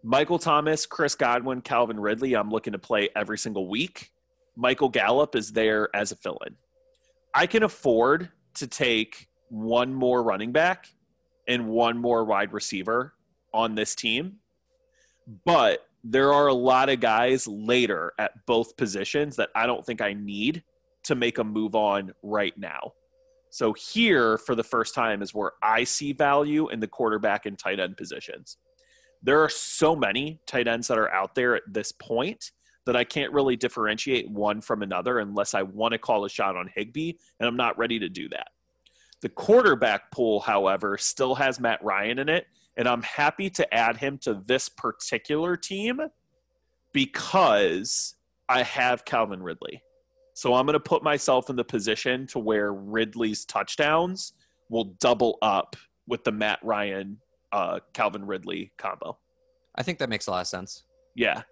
Michael Thomas, Chris Godwin, Calvin Ridley, I'm looking to play every single week. Michael Gallup is there as a fill in. I can afford to take one more running back and one more wide receiver on this team. But there are a lot of guys later at both positions that I don't think I need to make a move on right now. So here, for the first time, is where I see value in the quarterback and tight end positions. There are so many tight ends that are out there at this point that I can't really differentiate one from another unless I want to call a shot on Higbee, and I'm not ready to do that. The quarterback pool, however, still has Matt Ryan in it, and I'm happy to add him to this particular team because I have Calvin Ridley. So I'm going to put myself in the position to where Ridley's touchdowns will double up with the Matt Ryan uh, Calvin Ridley combo. I think that makes a lot of sense. Yeah.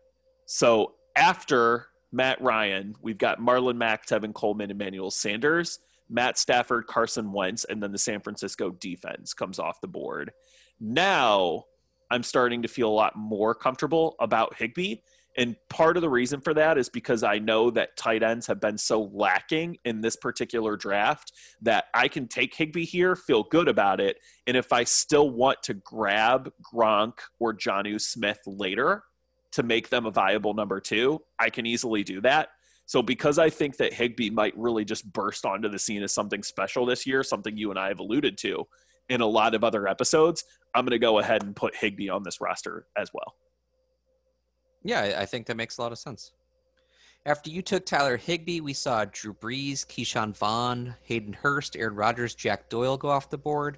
So after Matt Ryan, we've got Marlon Mack, Tevin Coleman, Emmanuel Sanders, Matt Stafford, Carson Wentz, and then the San Francisco defense comes off the board. Now I'm starting to feel a lot more comfortable about Higbee. and part of the reason for that is because I know that tight ends have been so lacking in this particular draft that I can take Higbee here, feel good about it. And if I still want to grab Gronk or Jonnu Smith later to make them a viable number two, I can easily do that. So because I think that Higbee might really just burst onto the scene as something special this year, something you and I have alluded to in a lot of other episodes, I'm going to go ahead and put Higby on this roster as well. Yeah, I think that makes a lot of sense. After you took Tyler Higbee, we saw Drew Brees, Ke'Shawn Vaughn, Hayden Hurst, Aaron Rodgers, Jack Doyle go off the board.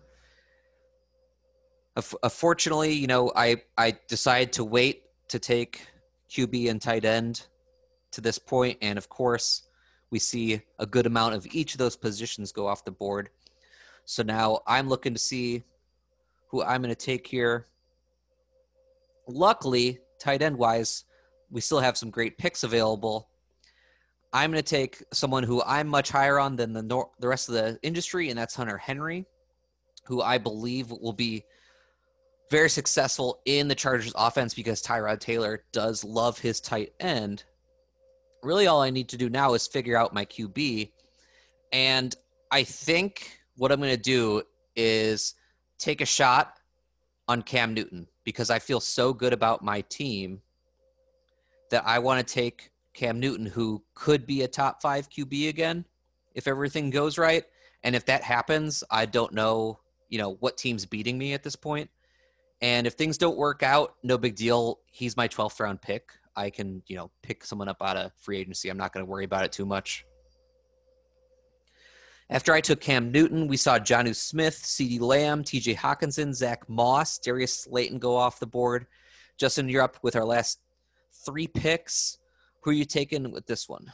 Unfortunately, you know, I I decided to wait to take QB and tight end to this point, and of course, we see a good amount of each of those positions go off the board. So now I'm looking to see who I'm going to take here. Luckily, tight end wise, we still have some great picks available. I'm going to take someone who I'm much higher on than the nor- the rest of the industry, and that's Hunter Henry, who I believe will be very successful in the Chargers offense because Tyrod Taylor does love his tight end. Really, all I need to do now is figure out my QB. And I think what I'm going to do is take a shot on Cam Newton because I feel so good about my team that I want to take Cam Newton, who could be a top five QB again if everything goes right. And if that happens, I don't know, you know, what team's beating me at this point. And if things don't work out, no big deal. He's my 12th round pick. I can, you know, pick someone up out of free agency. I'm not going to worry about it too much. After I took Cam Newton, we saw Jonnu Smith, CeeDee Lamb, TJ Hockenson, Zach Moss, Darius Slayton go off the board. Justin, you're up with our last three picks. Who are you taking with this one?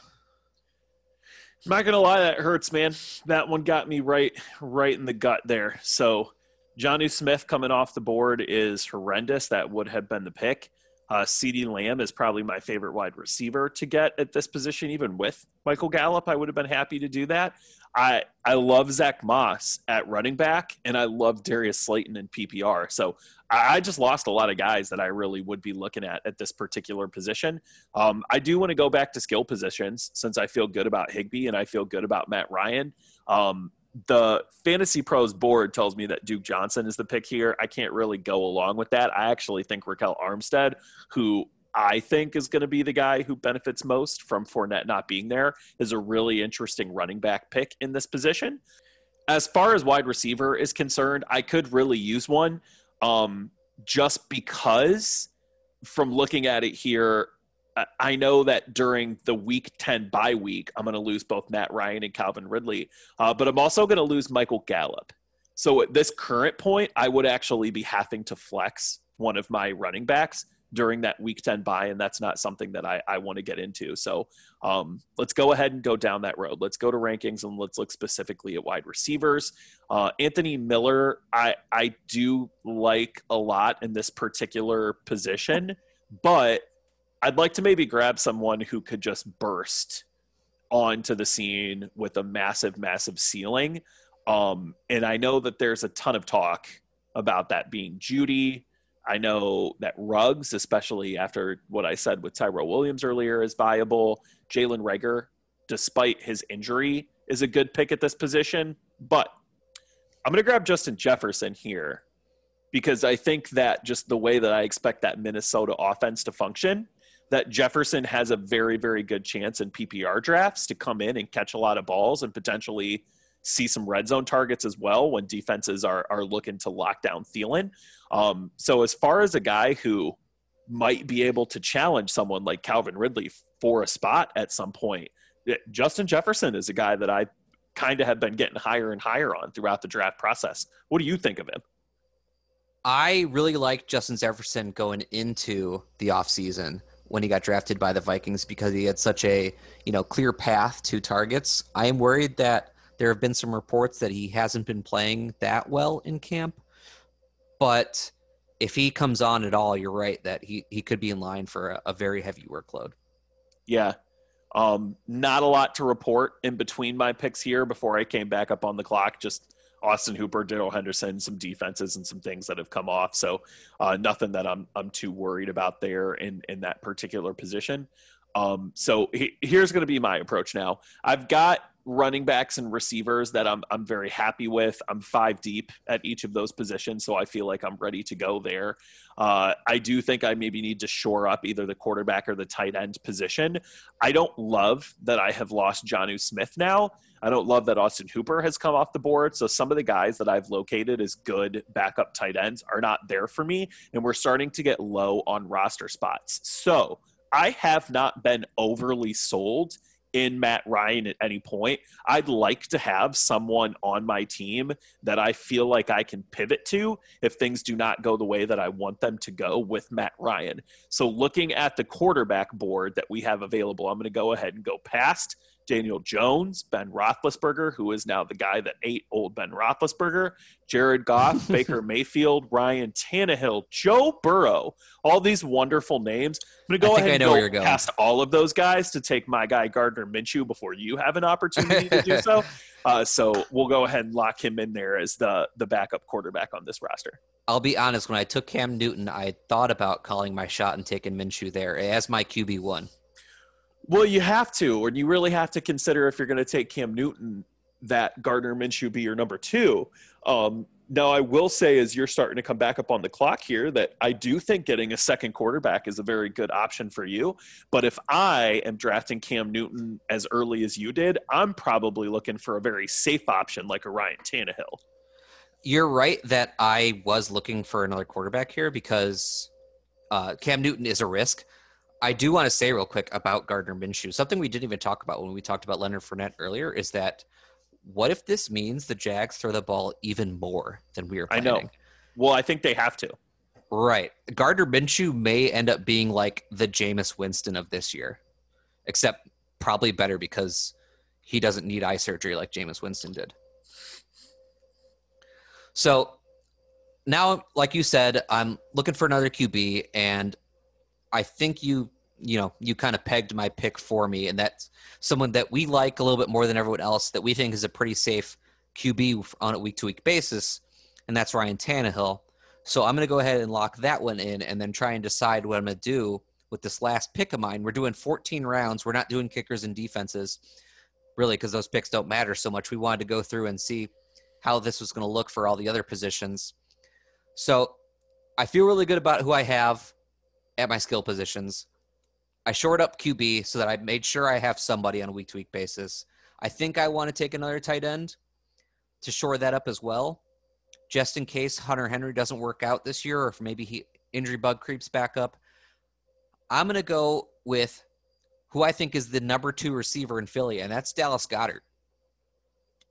I'm not gonna lie, that hurts, man. That one got me right, right in the gut there. So, Jonnu Smith coming off the board is horrendous. That would have been the pick. Uh, CeeDee Lamb is probably my favorite wide receiver to get at this position, even with Michael Gallup. I would have been happy to do that. I I love Zach Moss at running back, and I love Darius Slayton in PPR. So I, I just lost a lot of guys that I really would be looking at at this particular position. Um, I do want to go back to skill positions since I feel good about Higbee and I feel good about Matt Ryan. Um, the Fantasy Pros board tells me that Duke Johnson is the pick here. I can't really go along with that. I actually think Ryquell Armstead, who I think is going to be the guy who benefits most from Fournette not being there, is a really interesting running back pick in this position. As far as wide receiver is concerned, I could really use one um, just because from looking at it here, I know that during the week 10 bye week, I'm going to lose both Matt Ryan and Calvin Ridley, uh, but I'm also going to lose Michael Gallup. So at this current point, I would actually be having to flex one of my running backs during that week 10 bye, and that's not something that I, I want to get into. So um, let's go ahead and go down that road. Let's go to rankings and let's look specifically at wide receivers. Uh, Anthony Miller, I, I do like a lot in this particular position, but I'd like to maybe grab someone who could just burst onto the scene with a massive, massive ceiling. Um, and I know that there's a ton of talk about that being Jeudy. I know that Ruggs, especially after what I said with Tyrell Williams earlier, is viable. Jalen Reagor, despite his injury, is a good pick at this position. But I'm going to grab Justin Jefferson here because I think that just the way that I expect that Minnesota offense to function – that Jefferson has a very, very good chance in PPR drafts to come in and catch a lot of balls and potentially see some red zone targets as well when defenses are, are looking to lock down Thielen. Um, so, as far as a guy who might be able to challenge someone like Calvin Ridley for a spot at some point, Justin Jefferson is a guy that I kind of have been getting higher and higher on throughout the draft process. What do you think of him? I really like Justin Jefferson going into the offseason when he got drafted by the Vikings because he had such a, you know, clear path to targets. I am worried that there have been some reports that he hasn't been playing that well in camp. But if he comes on at all, you're right that he, he could be in line for a, a very heavy workload. Yeah. Um, not a lot to report in between my picks here before I came back up on the clock. Just Austin Hooper, Darrell Henderson, some defenses and some things that have come off. So uh, nothing that I'm I'm too worried about there in in that particular position. Um, so he, here's going to be my approach now. I've got running backs and receivers that I'm I'm very happy with. I'm five deep at each of those positions, so I feel like I'm ready to go there. Uh, I do think I maybe need to shore up either the quarterback or the tight end position. I don't love that I have lost Jonnu Smith now. I don't love that Austin Hooper has come off the board. So some of the guys that I've located as good backup tight ends are not there for me, and we're starting to get low on roster spots. So I have not been overly sold in Matt Ryan at any point. I'd like to have someone on my team that I feel like I can pivot to if things do not go the way that I want them to go with Matt Ryan. So, looking at the quarterback board that we have available, I'm going to go ahead and go past Daniel Jones, Ben Roethlisberger, who is now the guy that ate old Ben Roethlisberger, Jared Goff, Baker Mayfield, Ryan Tannehill, Joe Burrow, all these wonderful names. I'm going to go ahead and go past all of those guys to take my guy Gardner Minshew before you have an opportunity to do so. Uh, so we'll go ahead and lock him in there as the the backup quarterback on this roster. I'll be honest. When I took Cam Newton, I thought about calling my shot and taking Minshew there as my QB one. Well, you have to, or you really have to consider if you're going to take Cam Newton, that Gardner Minshew be your number two. Um, now, I will say, as you're starting to come back up on the clock here, that I do think getting a second quarterback is a very good option for you. But if I am drafting Cam Newton as early as you did, I'm probably looking for a very safe option like a Ryan Tannehill. You're right that I was looking for another quarterback here because uh, Cam Newton is a risk. I do want to say real quick about Gardner Minshew. Something we didn't even talk about when we talked about Leonard Fournette earlier is that what if this means the Jags throw the ball even more than we are planning? I know. Well, I think they have to. Right. Gardner Minshew may end up being like the Jameis Winston of this year, except probably better because he doesn't need eye surgery like Jameis Winston did. So now, like you said, I'm looking for another QB, and I think you you know you kind of pegged my pick for me, and that's someone that we like a little bit more than everyone else that we think is a pretty safe QB on a week to week basis, and that's Ryan Tannehill. So I'm going to go ahead and lock that one in, and then try and decide what I'm going to do with this last pick of mine. We're doing 14 rounds. We're not doing kickers and defenses, really, because those picks don't matter so much. We wanted to go through and see how this was going to look for all the other positions. So I feel really good about who I have at my skill positions. I short up QB so that I made sure I have somebody on a week to week basis. I think I want to take another tight end to shore that up as well, just in case Hunter Henry doesn't work out this year or if maybe he injury bug creeps back up. I'm going to go with who I think is the number two receiver in Philly, and that's Dallas Goedert.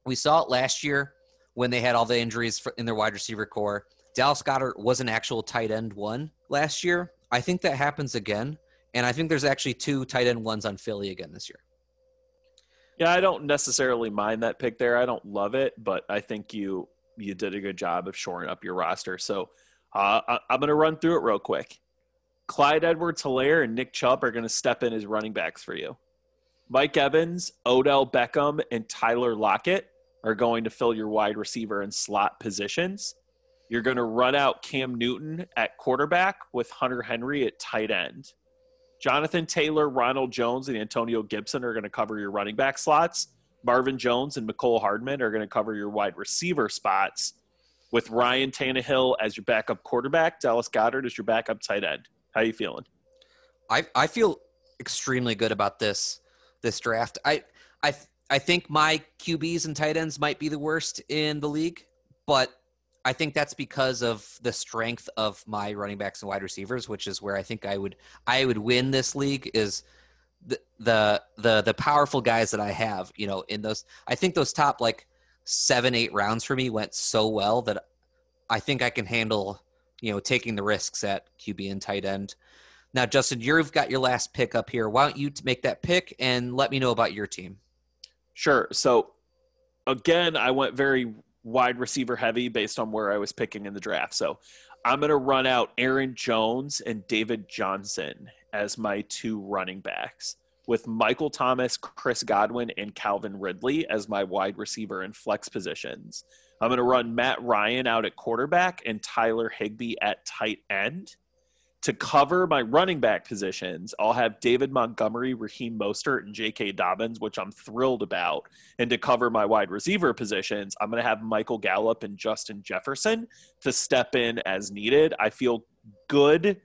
We saw it last year when they had all the injuries in their wide receiver corps. Dallas Goedert was an actual tight end one last year, I think that happens again, and I think there's actually two tight end ones on Philly again this year. Yeah, I don't necessarily mind that pick there. I don't love it, but I think you you did a good job of shoring up your roster. So uh, I, am going to run through it real quick. Clyde Edwards Helaire and Nick Chubb are going to step in as running backs for you. Mike Evans, Odell Beckham, and Tyler Lockett are going to fill your wide receiver and slot positions. You're going to run out Cam Newton at quarterback with Hunter Henry at tight end. Jonathan Taylor, Ronald Jones, and Antonio Gibson are going to cover your running back slots. Marvin Jones and Mecole Hardman are going to cover your wide receiver spots. With Ryan Tannehill as your backup quarterback, Dallas Goedert as your backup tight end. How are you feeling? I I feel extremely good about this this draft. I I I think my QBs and tight ends might be the worst in the league, but I think that's because of the strength of my running backs and wide receivers, which is where I think I would I would win this league is the the the the powerful guys that I have, you know, in those I think those top like seven, eight rounds for me went so well that I think I can handle, you know, taking the risks at QB and tight end. Now, Justin, you've got your last pick up here. Why don't you make that pick and let me know about your team? Sure. So, again, I went very wide receiver heavy based on where I was picking in the draft. So, I'm going to run out Aaron Jones and David Johnson as my two running backs, with Michael Thomas, Chris Godwin, and Calvin Ridley as my wide receiver and flex positions. I'm going to run Matt Ryan out at quarterback and Tyler Higbee at tight end. To cover my running back positions, I'll have David Montgomery, Raheem Mostert, and J.K. Dobbins, which I'm thrilled about. And to cover my wide receiver positions, I'm going to have Michael Gallup and Justin Jefferson to step in as needed. I feel good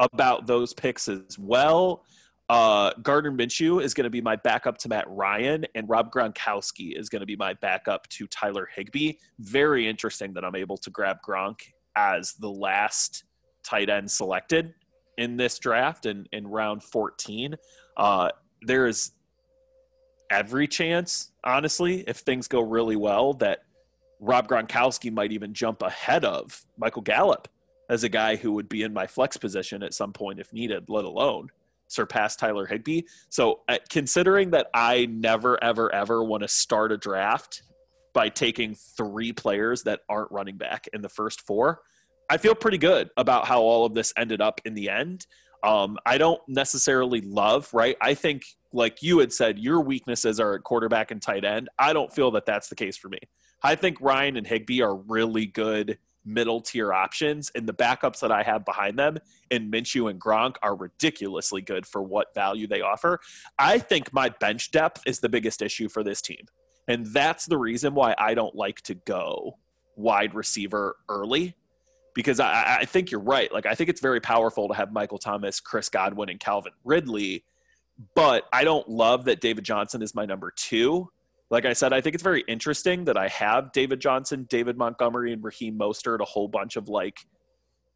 about those picks as well. Uh, Gardner Minshew is going to be my backup to Matt Ryan, and Rob Gronkowski is going to be my backup to Tyler Higbee. Very interesting that I'm able to grab Gronk as the last tight end selected in this draft in, in round 14. Uh, there is every chance, honestly, if things go really well, that Rob Gronkowski might even jump ahead of Michael Gallup as a guy who would be in my flex position at some point if needed, let alone surpass Tyler Higbee. So, uh, considering that I never, ever, ever want to start a draft by taking three players that aren't running back in the first four, I feel pretty good about how all of this ended up in the end. Um, I don't necessarily love, right? I think, like you had said, your weaknesses are at quarterback and tight end. I don't feel that that's the case for me. I think Ryan and Higbee are really good middle tier options, and the backups that I have behind them in Minshew and Gronk are ridiculously good for what value they offer. I think my bench depth is the biggest issue for this team. And that's the reason why I don't like to go wide receiver early because I, I think you're right. Like, I think it's very powerful to have Michael Thomas, Chris Godwin, and Calvin Ridley. But I don't love that David Johnson is my number two like I said, I think it's very interesting that I have David Johnson, David Montgomery, and Raheem Mostert, a whole bunch of like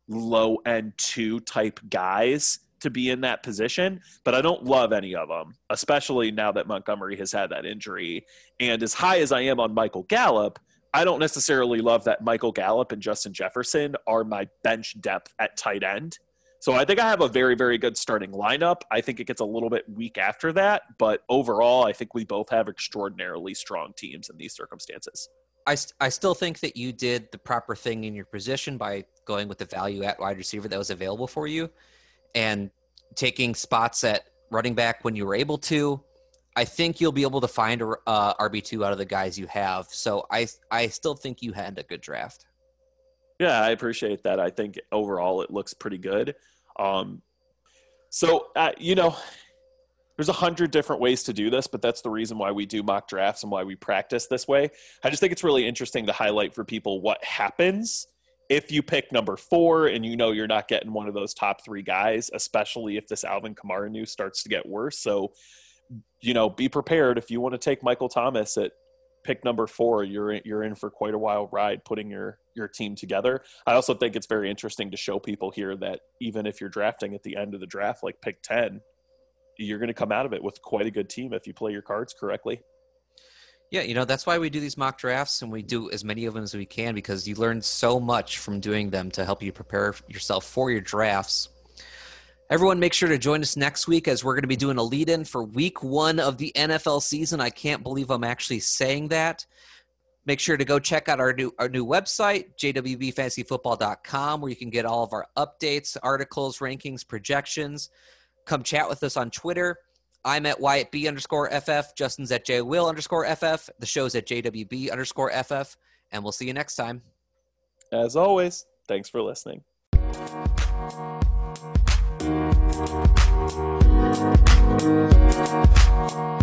low end two type guys to be in that position, but I don't love any of them, especially now that Montgomery has had that injury. And as high as I am on Michael Gallup, I don't necessarily love that Michael Gallup and Justin Jefferson are my bench depth at tight end. So I think I have a very, very good starting lineup. I think it gets a little bit weak after that, but overall, I think we both have extraordinarily strong teams in these circumstances. I, I still think that you did the proper thing in your position by going with the value at wide receiver that was available for you and taking spots at running back when you were able to. I think you'll be able to find a uh, RB2 out of the guys you have. So I, I still think you had a good draft. Yeah, I appreciate that. I think overall it looks pretty good. Um, so, uh, you know, there's a hundred different ways to do this, but that's the reason why we do mock drafts and why we practice this way. I just think it's really interesting to highlight for people what happens if you pick number four and you know you're not getting one of those top three guys, especially if this Alvin Kamara news starts to get worse. So, you know, be prepared if you want to take Michael Thomas at pick number four, you're you're in for quite a wild ride putting your your team together. I also think it's very interesting to show people here that even if you're drafting at the end of the draft, like pick ten, you're going to come out of it with quite a good team if you play your cards correctly. Yeah, you know that's why we do these mock drafts and we do as many of them as we can because you learn so much from doing them to help you prepare yourself for your drafts. Everyone, make sure to join us next week as we're going to be doing a lead in for week one of the NFL season. I can't believe I'm actually saying that. Make sure to go check out our new our new website, jwbfantasyfootball.com, where you can get all of our updates, articles, rankings, projections. Come chat with us on Twitter. I'm at Wyatt B underscore FF. Justin's at J Will underscore FF. The show's at JWB underscore FF. And we'll see you next time. As always, thanks for listening. Thank you.